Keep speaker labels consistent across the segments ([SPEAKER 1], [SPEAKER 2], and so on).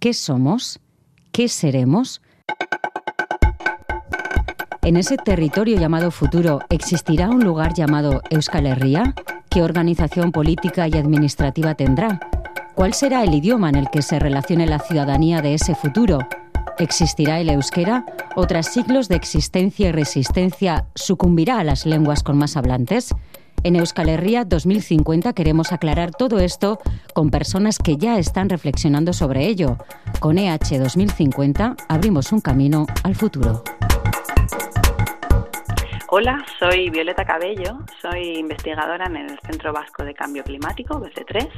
[SPEAKER 1] ¿Qué somos? ¿Qué seremos? En ese territorio llamado futuro, ¿existirá un lugar llamado Euskal Herria? ¿Qué organización política y administrativa tendrá? ¿Cuál será el idioma en el que se relacione la ciudadanía de ese futuro? ¿Existirá el euskera? ¿O tras siglos de existencia y resistencia sucumbirá a las lenguas con más hablantes? En Euskal Herria 2050 queremos aclarar todo esto con personas que ya están reflexionando sobre ello. Con EH 2050 abrimos un camino al futuro.
[SPEAKER 2] Hola, soy Violeta Cabello, soy investigadora en el Centro Vasco de Cambio Climático, BC3,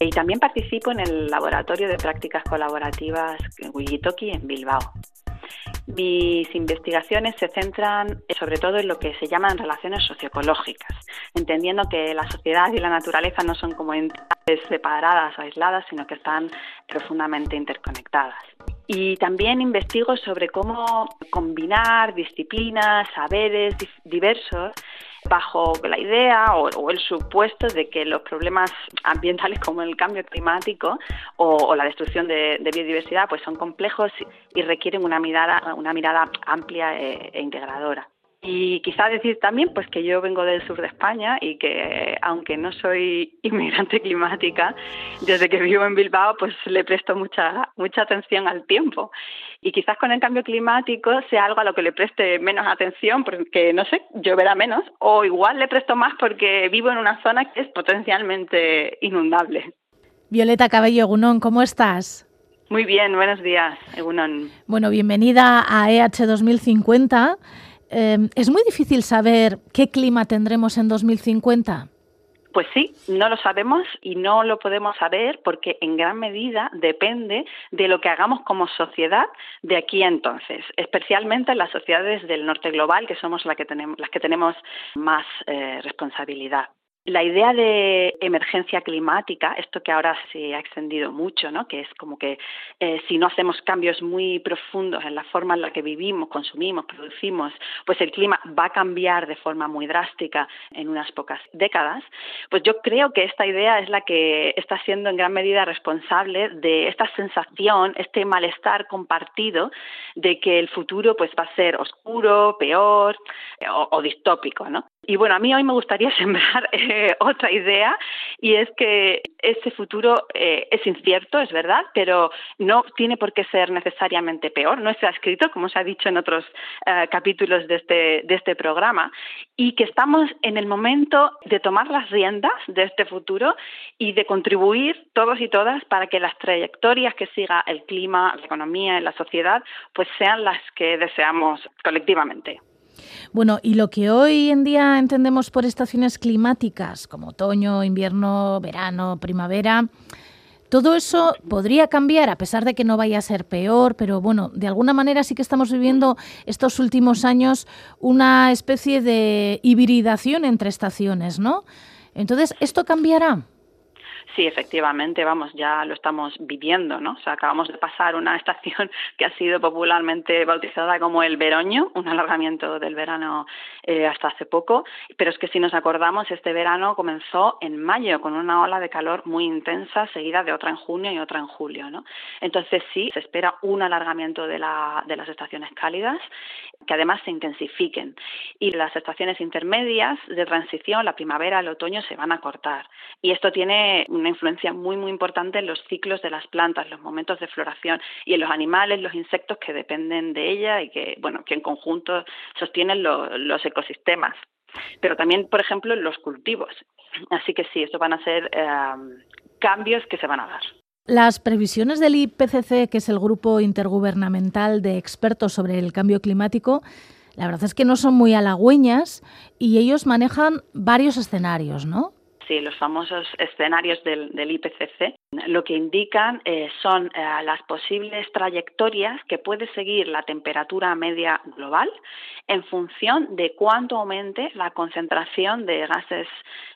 [SPEAKER 2] y también participo en el Laboratorio de Prácticas Colaborativas Wigitoki en Bilbao. Mis investigaciones se centran sobre todo en lo que se llaman relaciones socioecológicas, entendiendo que la sociedad y la naturaleza no son como entidades separadas o aisladas, sino que están profundamente interconectadas. Y también investigo sobre cómo combinar disciplinas, saberes diversos bajo la idea o, el supuesto de que los problemas ambientales como el cambio climático o, la destrucción de, biodiversidad pues son complejos y requieren una mirada, una mirada amplia e, e integradora. Y quizá decir también pues que yo vengo del sur de España y que aunque no soy inmigrante climática, desde que vivo en Bilbao pues le presto mucha mucha atención al tiempo. Y quizás con el cambio climático sea algo a lo que le preste menos atención porque no sé, lloverá menos o igual le presto más porque vivo en una zona que es potencialmente inundable.
[SPEAKER 3] Violeta Cabello Egunon, ¿cómo estás?
[SPEAKER 2] Muy bien, buenos días, Egunon.
[SPEAKER 3] Bueno, bienvenida a EH 2050. Em, ¿Es muy difícil saber qué clima tendremos en 2050?
[SPEAKER 2] Pues sí, no lo sabemos y no lo podemos saber porque en gran medida depende de lo que hagamos como sociedad de aquí a entonces, especialmente en las sociedades del norte global, que somos las que tenemos, las que tenemos más eh, responsabilidad la idea de emergencia climática, esto que ahora se ha extendido mucho, ¿no? que es como que eh, si no hacemos cambios muy profundos en la forma en la que vivimos, consumimos, producimos, pues el clima va a cambiar de forma muy drástica en unas pocas décadas, pues yo creo que esta idea es la que está siendo en gran medida responsable de esta sensación, este malestar compartido de que el futuro pues va a ser oscuro, peor o, o distópico, ¿no? Y bueno, a mí hoy me gustaría sembrar eh, otra idea y es que ese futuro eh, es incierto, es verdad, pero no tiene por qué ser necesariamente peor. No está escrito, como se ha dicho en otros eh, capítulos de este, de este programa, y que estamos en el momento de tomar las riendas de este futuro y de contribuir todos y todas para que las trayectorias que siga el clima, la economía y la sociedad, pues sean las que deseamos colectivamente.
[SPEAKER 3] Bueno, y lo que hoy en día entendemos por estaciones climáticas, como otoño, invierno, verano, primavera, todo eso podría cambiar a pesar de que no vaya a ser peor, pero bueno, de alguna manera sí que estamos viviendo estos últimos años una especie de hibridación entre estaciones, ¿no? Entonces, ¿esto cambiará?
[SPEAKER 2] Sí, efectivamente, vamos, ya lo estamos viviendo, ¿no? O sea, acabamos de pasar una estación que ha sido popularmente bautizada como el veroño, un alargamiento del verano eh, hasta hace poco, pero es que si nos acordamos, este verano comenzó en mayo con una ola de calor muy intensa, seguida de otra en junio y otra en julio, ¿no? Entonces sí, se espera un alargamiento de, la, de las estaciones cálidas, que además se intensifiquen. Y las estaciones intermedias de transición, la primavera, el otoño, se van a cortar. Y esto tiene una influencia muy, muy importante en los ciclos de las plantas, los momentos de floración y en los animales, los insectos que dependen de ella y que, bueno, que en conjunto sostienen los ecosistemas. Pero también, por ejemplo, en los cultivos. Así que sí, estos van a ser em, cambios que se van a dar.
[SPEAKER 3] Las previsiones del IPCC, que es el grupo intergubernamental de expertos sobre el cambio climático, la verdad es que no son muy halagüeñas y ellos manejan varios escenarios, ¿no?
[SPEAKER 2] Sí, los famosos escenarios del, IPCC, lo que indican eh, son eh, las posibles trayectorias que puede seguir la temperatura media global en función de cuánto aumente la concentración de gases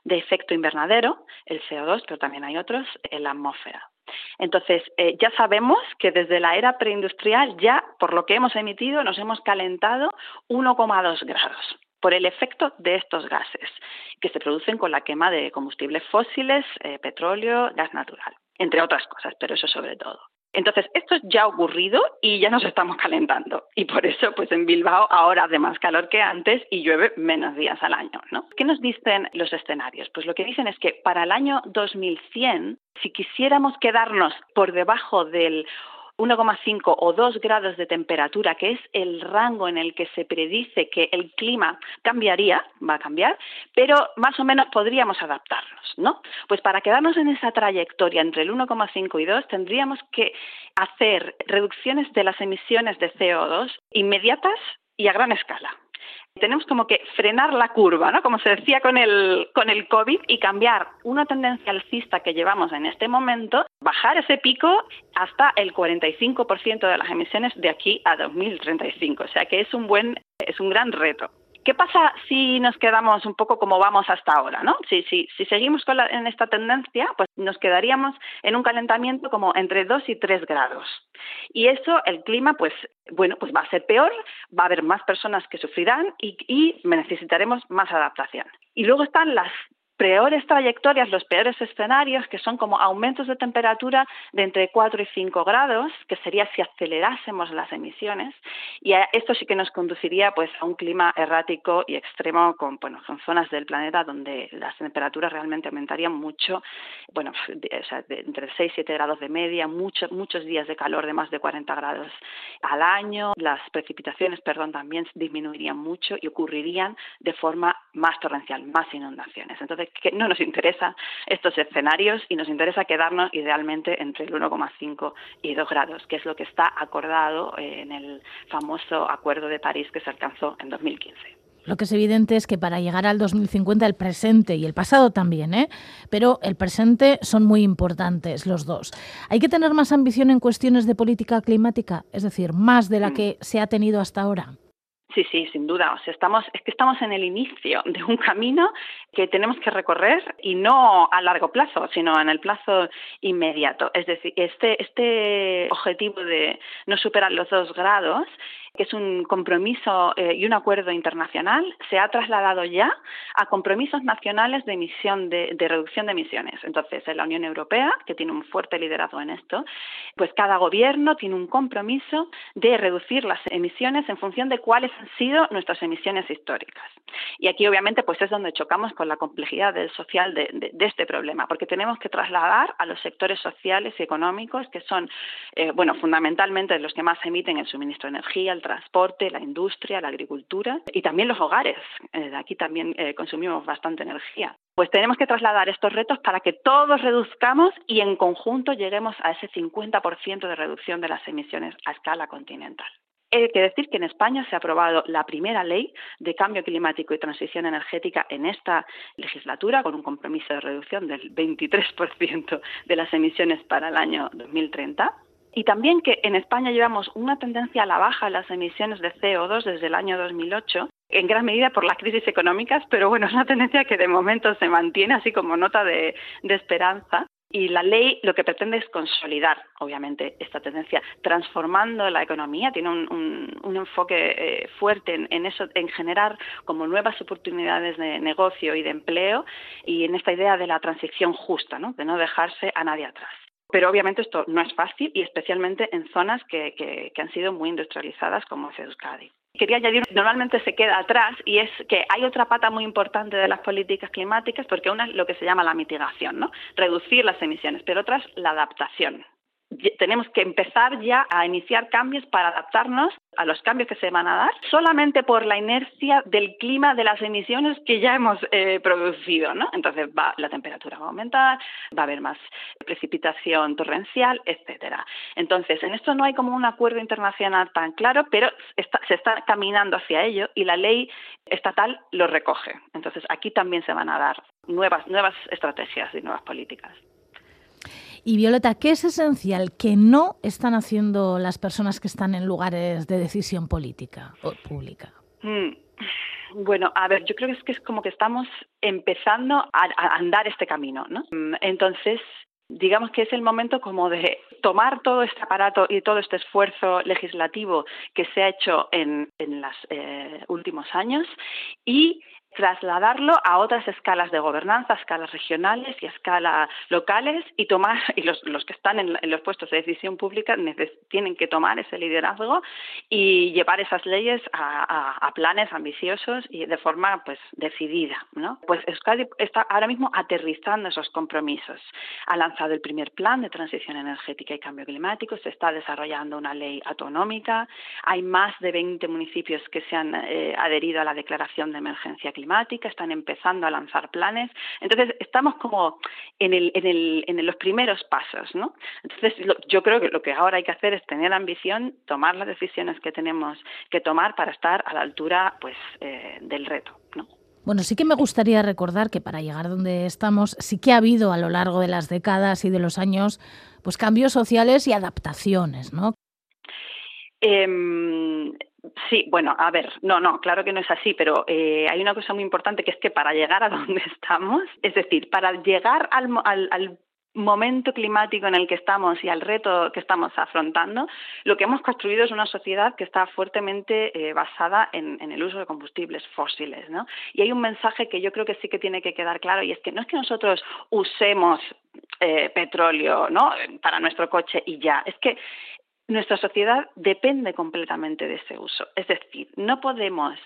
[SPEAKER 2] de efecto invernadero, el CO2, pero también hay otros, en la atmósfera. Entonces, eh, ya sabemos que desde la era preindustrial ya, por lo que hemos emitido, nos hemos calentado 1,2 grados por el efecto de estos gases que se producen con la quema de combustibles fósiles, eh, petróleo, gas natural, entre otras cosas, pero eso sobre todo. Entonces, esto ya ha ocurrido y ya nos estamos calentando. Y por eso, pues en Bilbao ahora hace más calor que antes y llueve menos días al año, ¿no? ¿Qué nos dicen los escenarios? Pues lo que dicen es que para el año 2100, si quisiéramos quedarnos por debajo del 1,5 o 2 grados de temperatura, que es el rango en el que se predice que el clima cambiaría, va a cambiar, pero más o menos podríamos adaptarnos, ¿no? Pues para quedarnos en esa trayectoria entre el 1,5 y 2 tendríamos que hacer reducciones de las emisiones de CO2 inmediatas y a gran escala tenemos como que frenar la curva, ¿no? Como se decía con el, con el COVID, y cambiar una tendencia alcista que llevamos en este momento, bajar ese pico hasta el 45% de las emisiones de aquí a 2035. O sea que es un buen, es un gran reto. ¿Qué pasa si nos quedamos un poco como vamos hasta ahora? ¿no? Si, si, si seguimos en esta tendencia, pues nos quedaríamos en un calentamiento como entre 2 y 3 grados. Y eso, el clima, pues bueno, pues va a ser peor, va a haber más personas que sufrirán y, y necesitaremos más adaptación. Y luego están las peores trayectorias, los peores escenarios, que son como aumentos de temperatura de entre 4 y 5 grados, que sería si acelerásemos las emisiones, y esto sí que nos conduciría pues a un clima errático y extremo con, bueno, con zonas del planeta donde las temperaturas realmente aumentarían mucho, bueno, entre 6 y 7 grados de media, muchos muchos días de calor de más de 40 grados al año, las precipitaciones, perdón, también disminuirían mucho y ocurrirían de forma más torrencial, más inundaciones. Entonces, que no nos interesa estos escenarios y nos interesa quedarnos idealmente entre el 1,5 y 2 grados, que es lo que está acordado en el famoso Acuerdo de París que se alcanzó en 2015.
[SPEAKER 3] Lo que es evidente es que para llegar al 2050 el presente y el pasado también, ¿eh? pero el presente son muy importantes los dos. Hay que tener más ambición en cuestiones de política climática, es decir, más de la mm. que se ha tenido hasta ahora.
[SPEAKER 2] Sí, sí, sin duda. O sea, estamos, es que estamos en el inicio de un camino que tenemos que recorrer y no a largo plazo, sino en el plazo inmediato. Es decir, este, este objetivo de no superar los dos grados que es un compromiso eh, y un acuerdo internacional, se ha trasladado ya a compromisos nacionales de emisión de, reducción de emisiones. Entonces, en la Unión Europea, que tiene un fuerte liderazgo en esto, pues cada gobierno tiene un compromiso de reducir las emisiones en función de cuáles han sido nuestras emisiones históricas. Y aquí, obviamente, pues es donde chocamos con la complejidad social de, este problema, porque tenemos que trasladar a los sectores sociales y económicos que son, eh, bueno, fundamentalmente los que más emiten el suministro de energía, transporte, la industria, la agricultura y también los hogares. Eh, aquí también eh, consumimos bastante energía. Pues tenemos que trasladar estos retos para que todos reduzcamos y en conjunto lleguemos a ese 50% de reducción de las emisiones a escala continental. Hay que decir que en España se ha aprobado la primera ley de cambio climático y transición energética en esta legislatura, con un compromiso de reducción del 23% de las emisiones para el año 2030. Y también que en España llevamos una tendencia a la baja en las emisiones de CO2 desde el año 2008, en gran medida por las crisis económicas, pero bueno, es una tendencia que de momento se mantiene así como nota de, esperanza. Y la ley lo que pretende es consolidar, obviamente, esta tendencia, transformando la economía, tiene un, enfoque eh, fuerte en, en, eso, en generar como nuevas oportunidades de negocio y de empleo y en esta idea de la transición justa, ¿no? de no dejarse a nadie atrás. Pero obviamente esto no es fácil y especialmente en zonas que, que, han sido muy industrializadas como es Euskadi. Quería añadir, normalmente se queda atrás y es que hay otra pata muy importante de las políticas climáticas porque una es lo que se llama la mitigación, ¿no? reducir las emisiones, pero otra es la adaptación tenemos que empezar ya a iniciar cambios para adaptarnos a los cambios que se van a dar solamente por la inercia del clima de las emisiones que ya hemos eh, producido, ¿no? Entonces va, la temperatura va a aumentar, va a haber más precipitación torrencial, etcétera. Entonces, en esto no hay como un acuerdo internacional tan claro, pero se está caminando hacia ello y la ley estatal lo recoge. Entonces, aquí también se van a dar nuevas, nuevas estrategias y nuevas políticas.
[SPEAKER 3] Y Violeta, ¿qué es esencial que no están haciendo las personas que están en lugares de decisión política o pública?
[SPEAKER 2] Mm, bueno, a ver, yo creo que es que es como que estamos empezando a, andar este camino, ¿no? Mm, entonces, digamos que es el momento como de tomar todo este aparato y todo este esfuerzo legislativo que se ha hecho en, en los eh, últimos años y trasladarlo a otras escalas de gobernanza, a escalas regionales y a escalas locales y tomar, y los, los que están en, los puestos de decisión pública tienen que tomar ese liderazgo y llevar esas leyes a, planes ambiciosos y de forma pues decidida. ¿no? Pues Euskadi está ahora mismo aterrizando esos compromisos. Ha lanzado el primer plan de transición energética y cambio climático, se está desarrollando una ley autonómica, hay más de 20 municipios que se han eh, adherido a la declaración de emergencia climática climática, están empezando a lanzar planes. Entonces, estamos como en, el, en, el, en los primeros pasos, ¿no? Entonces, yo creo que lo que ahora hay que hacer es tener ambición, tomar las decisiones que tenemos que tomar para estar a la altura pues, eh, del reto, ¿no?
[SPEAKER 3] Bueno, sí que me gustaría recordar que para llegar donde estamos sí que ha habido a lo largo de las décadas y de los años pues cambios sociales y adaptaciones, ¿no?
[SPEAKER 2] Em, Sí, bueno, a ver, no, no, claro que no es así, pero eh, hay una cosa muy importante que es que para llegar a donde estamos, es decir, para llegar al, al, momento climático en el que estamos y al reto que estamos afrontando, lo que hemos construido es una sociedad que está fuertemente eh, basada en, el uso de combustibles fósiles. ¿no? Y hay un mensaje que yo creo que sí que tiene que quedar claro y es que no es que nosotros usemos eh, petróleo ¿no? para nuestro coche y ya, es que nuestra sociedad depende completamente de ese uso. Es decir, no podemos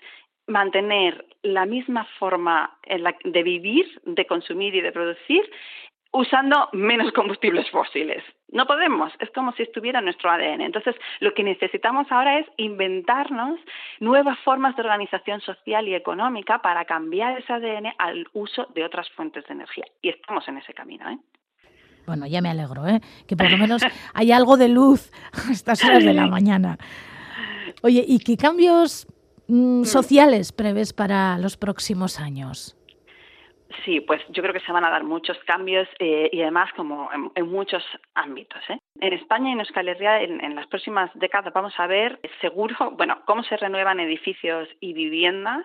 [SPEAKER 2] mantener la misma forma de vivir, de consumir y de producir usando menos combustibles fósiles. No podemos, es como si estuviera en nuestro ADN. Entonces, lo que necesitamos ahora es inventarnos nuevas formas de organización social y económica para cambiar ese ADN al uso de otras fuentes de energía. Y estamos en ese camino. ¿eh?
[SPEAKER 3] Bueno, ya me alegro, ¿eh? que por lo menos hay algo de luz a estas horas de la mañana. Oye, ¿y qué cambios mm, mm. sociales prevés para los próximos años?
[SPEAKER 2] Sí, pues yo creo que se van a dar muchos cambios eh, y además como en, muchos ámbitos. ¿eh? En España y en Euskal Herria en, en, las próximas décadas vamos a ver seguro, bueno, cómo se renuevan edificios y viviendas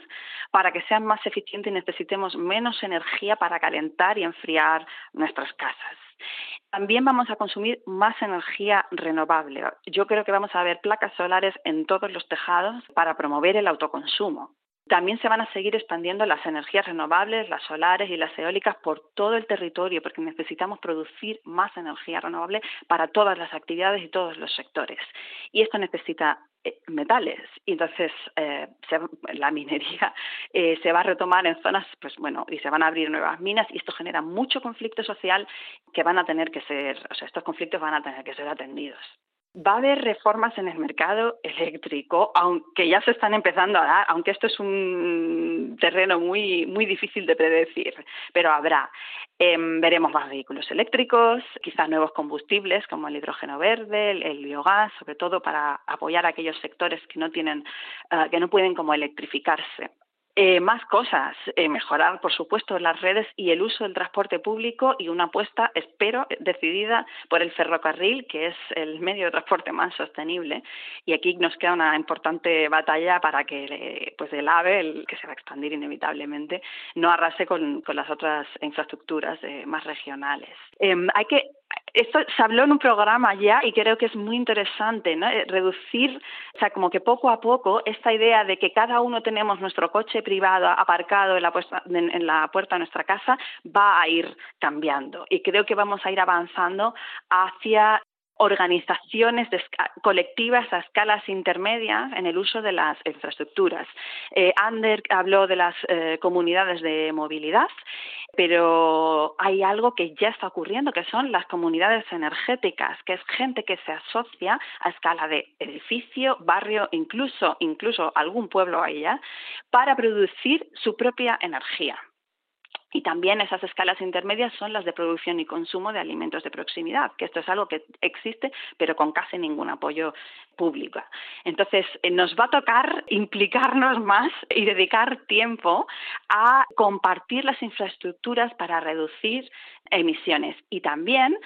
[SPEAKER 2] para que sean más eficientes y necesitemos menos energía para calentar y enfriar nuestras casas. También vamos a consumir más energía renovable. Yo creo que vamos a ver placas solares en todos los tejados para promover el autoconsumo. También se van a seguir expandiendo las energías renovables, las solares y las eólicas por todo el territorio, porque necesitamos producir más energía renovable para todas las actividades y todos los sectores. Y esto necesita eh, metales y entonces eh, la minería eh, se va a retomar en zonas pues bueno y se van a abrir nuevas minas y esto genera mucho conflicto social que van a tener que ser o sea estos conflictos van a tener que ser atendidos Va a haber reformas en el mercado eléctrico, aunque ya se están empezando a dar, aunque esto es un terreno muy, muy difícil de predecir, pero habrá. Em, veremos más vehículos eléctricos, quizás nuevos combustibles como el hidrógeno verde, el, biogás, sobre todo para apoyar a aquellos sectores que no tienen, eh, que no pueden como electrificarse. Eh, más cosas, eh, mejorar, por supuesto, las redes y el uso del transporte público y una apuesta, espero, decidida por el ferrocarril, que es el medio de transporte más sostenible. Y aquí nos queda una importante batalla para que pues el AVE, que se va a expandir inevitablemente, no arrase con, las otras infraestructuras eh, más regionales. Em, hay que esto se habló en un programa ya y creo que es muy interesante, ¿no? Eh, reducir, o sea, como que poco a poco esta idea de que cada uno tenemos nuestro coche privado aparcado en la, en la puerta de nuestra casa va a ir cambiando y creo que vamos a ir avanzando hacia organizaciones colectivas a escalas intermedias en el uso de las infraestructuras. Eh, Ander habló de las eh, comunidades de movilidad, pero hay algo que ya está ocurriendo, que son las comunidades energéticas, que es gente que se asocia a escala de edificio, barrio, incluso, incluso algún pueblo allá, para producir su propia energía. Y también esas escalas intermedias son las de producción y consumo de alimentos de proximidad, que esto es algo que existe, pero con casi ningún apoyo público. Entonces, eh, nos va a tocar implicarnos más y dedicar tiempo a compartir las infraestructuras para reducir emisiones y también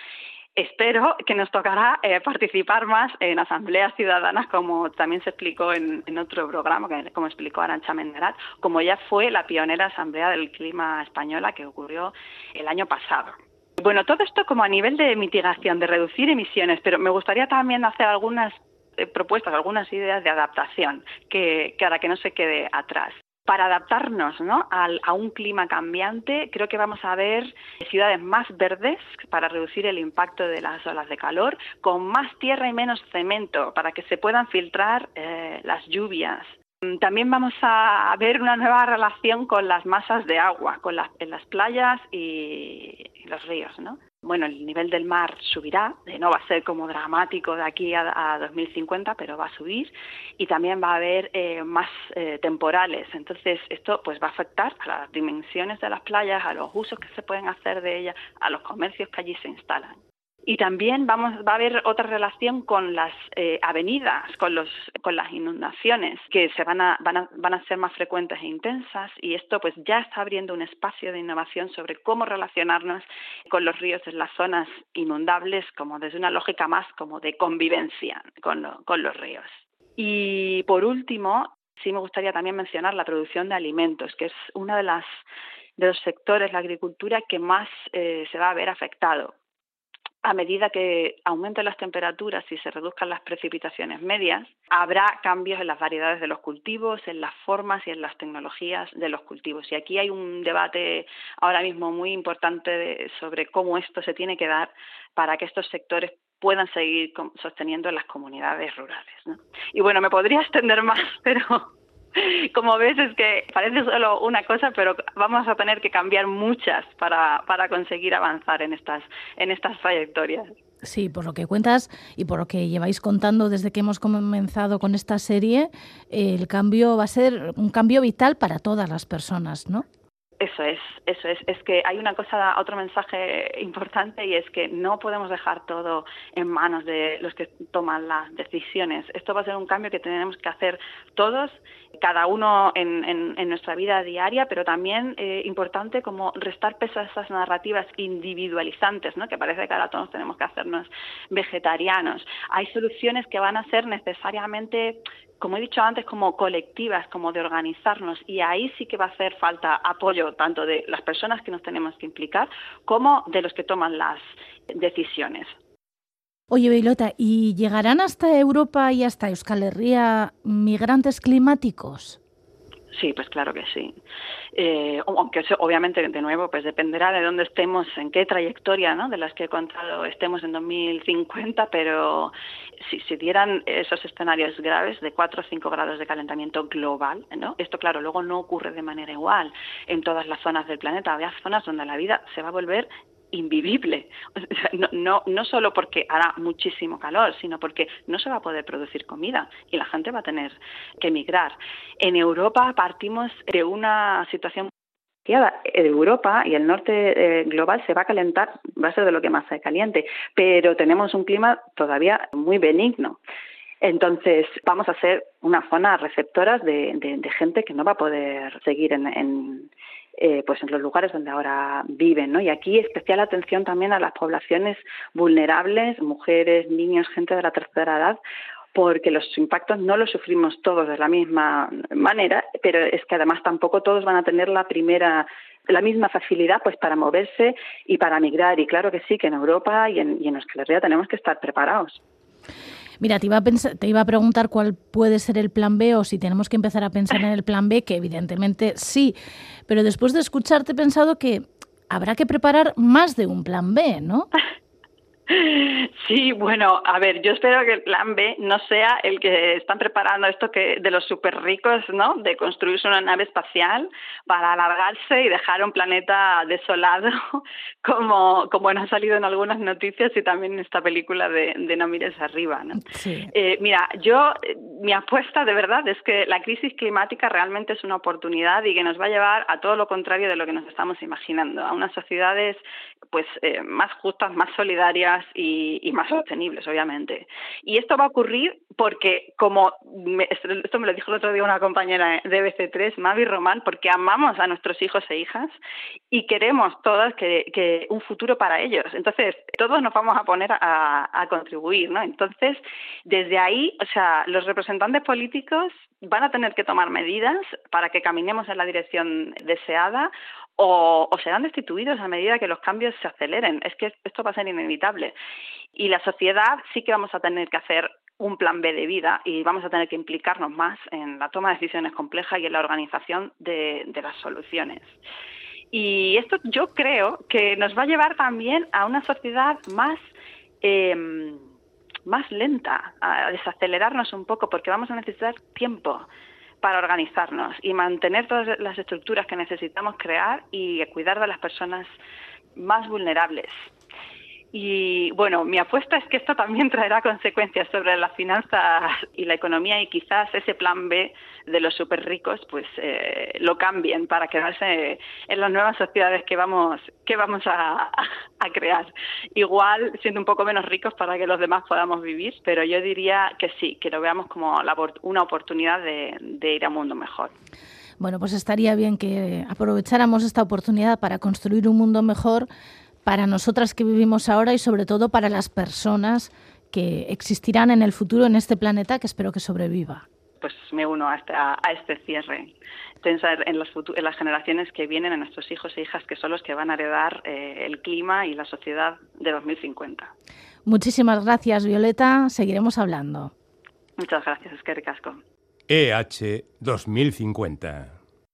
[SPEAKER 2] espero que nos tocará eh, participar más en asambleas ciudadanas, como también se explicó en, otro programa, como explicó Arancha Menderat, como ya fue la pionera Asamblea del Clima Española que ocurrió el año pasado. Bueno, todo esto como a nivel de mitigación, de reducir emisiones, pero me gustaría también hacer algunas eh, propuestas, algunas ideas de adaptación que, para que no se quede atrás. Para adaptarnos ¿no? a, un clima cambiante, creo que vamos a ver ciudades más verdes para reducir el impacto de las olas de calor, con más tierra y menos cemento para que se puedan filtrar eh, las lluvias. También vamos a ver una nueva relación con las masas de agua, con las, en las playas y los ríos, ¿no? Bueno, el nivel del mar subirá, no va a ser como dramático de aquí a, 2050, pero va a subir y también va a haber eh, más eh, temporales. Entonces, esto pues va a afectar a las dimensiones de las playas, a los usos que se pueden hacer de ellas, a los comercios que allí se instalan. Y también vamos, va a haber otra relación con las eh, avenidas, con, los, con las inundaciones, que se van a, van, a, van a ser más frecuentes e intensas. Y esto pues ya está abriendo un espacio de innovación sobre cómo relacionarnos con los ríos en las zonas inundables, como desde una lógica más como de convivencia con, con los ríos. Y por último, sí me gustaría también mencionar la producción de alimentos, que es uno de, las, de los sectores, la agricultura, que más eh, se va a ver afectado a medida que aumenten las temperaturas y se reduzcan las precipitaciones medias, habrá cambios en las variedades de los cultivos, en las formas y en las tecnologías de los cultivos. Y aquí hay un debate ahora mismo muy importante sobre cómo esto se tiene que dar para que estos sectores puedan seguir sosteniendo las comunidades rurales. Y bueno, me podría extender más, pero como ves, es que parece solo una cosa, pero vamos a tener que cambiar muchas para, para conseguir avanzar en estas, en estas trayectorias.
[SPEAKER 3] Sí, por lo que cuentas y por lo que lleváis contando desde que hemos comenzado con esta serie, el cambio va a ser un cambio vital para todas las personas, ¿no?
[SPEAKER 2] Eso es, eso es. Es que hay una cosa, otro mensaje importante y es que no podemos dejar todo en manos de los que toman las decisiones. Esto va a ser un cambio que tenemos que hacer todos, cada uno en, en, nuestra vida diaria, pero también eh, importante como restar peso a esas narrativas individualizantes, ¿no? que parece que ahora todos tenemos que hacernos vegetarianos. Hay soluciones que van a ser necesariamente como he dicho antes, como colectivas, como de organizarnos, y ahí sí que va a hacer falta apoyo tanto de las personas que nos tenemos que implicar como de los que toman las decisiones.
[SPEAKER 3] Oye, Beilota, ¿y llegarán hasta Europa y hasta Euskal Herria migrantes climáticos?
[SPEAKER 2] Sí, pues claro que sí. Eh, aunque eso, obviamente, de nuevo, pues dependerá de dónde estemos, en qué trayectoria ¿no? de las que he contado estemos en 2050, pero si se dieran esos escenarios graves de 4 o 5 grados de calentamiento global, ¿no? esto, claro, luego no ocurre de manera igual en todas las zonas del planeta. Había zonas donde la vida se va a volver invivible. No, no, no solo porque hará muchísimo calor, sino porque no se va a poder producir comida y la gente va a tener que emigrar. En Europa partimos de una situación Europa y el norte eh, global se va a calentar, va a ser de lo que más se caliente, pero tenemos un clima todavía muy benigno. Entonces, vamos a ser una zona receptora de, de, gente que no va a poder seguir en, eh, pues en los lugares donde ahora viven, ¿no? Y aquí especial atención también a las poblaciones vulnerables, mujeres, niños, gente de la tercera edad, porque los impactos no los sufrimos todos de la misma manera, pero es que además tampoco todos van a tener la primera la misma facilidad pues para moverse y para migrar y claro que sí que en Europa y en, y en tenemos que estar preparados.
[SPEAKER 3] Mira, te iba, a te iba a preguntar cuál puede ser el plan B o si tenemos que empezar a pensar en el plan B, que evidentemente sí, pero después de escucharte he pensado que habrá que preparar más de un plan B, ¿no?
[SPEAKER 2] Sí, bueno, a ver, yo espero que el plan B no sea el que están preparando esto que de los súper ricos, ¿no? De construirse una nave espacial para alargarse y dejar un planeta desolado, como, como ha salido en algunas noticias y también en esta película de, de No mires arriba, ¿no? Eh, mira, yo, mi apuesta de verdad es que la crisis climática realmente es una oportunidad y que nos va a llevar a todo lo contrario de lo que nos estamos imaginando, a unas sociedades pues eh, más justas, más solidarias y, más sostenibles, obviamente. Y esto va a ocurrir porque, como esto me lo dijo el otro día una compañera de BC3, Mavi Román, porque amamos a nuestros hijos e hijas y queremos todas que, un futuro para ellos. Entonces, todos nos vamos a poner a, a contribuir, ¿no? Entonces, desde ahí, o sea, los representantes políticos van a tener que tomar medidas para que caminemos en la dirección deseada o, serán destituidos a medida que los cambios se aceleren. Es que esto va a ser inevitable. Y la sociedad sí que vamos a tener que hacer un plan B de vida y vamos a tener que implicarnos más en la toma de decisiones complejas y en la organización de, las soluciones. Y esto yo creo que nos va a llevar también a una sociedad más, em, más lenta, a desacelerarnos un poco, porque vamos a necesitar tiempo para organizarnos y mantener todas las estructuras que necesitamos crear y cuidar de las personas más vulnerables. Y bueno, mi apuesta es que esto también traerá consecuencias sobre las finanzas y la economía y quizás ese plan B de los súper ricos pues eh, lo cambien para quedarse en las nuevas sociedades que vamos, que vamos a, crear. Igual siendo un poco menos ricos para que los demás podamos vivir, pero yo diría que sí, que lo veamos como una oportunidad de, de ir a un mundo mejor.
[SPEAKER 3] Bueno, pues estaría bien que aprovecháramos esta oportunidad para construir un mundo mejor para nosotras que vivimos ahora y sobre todo para las personas que existirán en el futuro en este planeta que espero que sobreviva.
[SPEAKER 2] Pues me uno a este, a este cierre. Pensar en, en, las generaciones que vienen, en nuestros hijos e hijas que son los que van a heredar eh, el clima y la sociedad de 2050.
[SPEAKER 3] Muchísimas gracias, Violeta. Seguiremos hablando.
[SPEAKER 2] Muchas gracias, es que ricasco.
[SPEAKER 4] EH 2050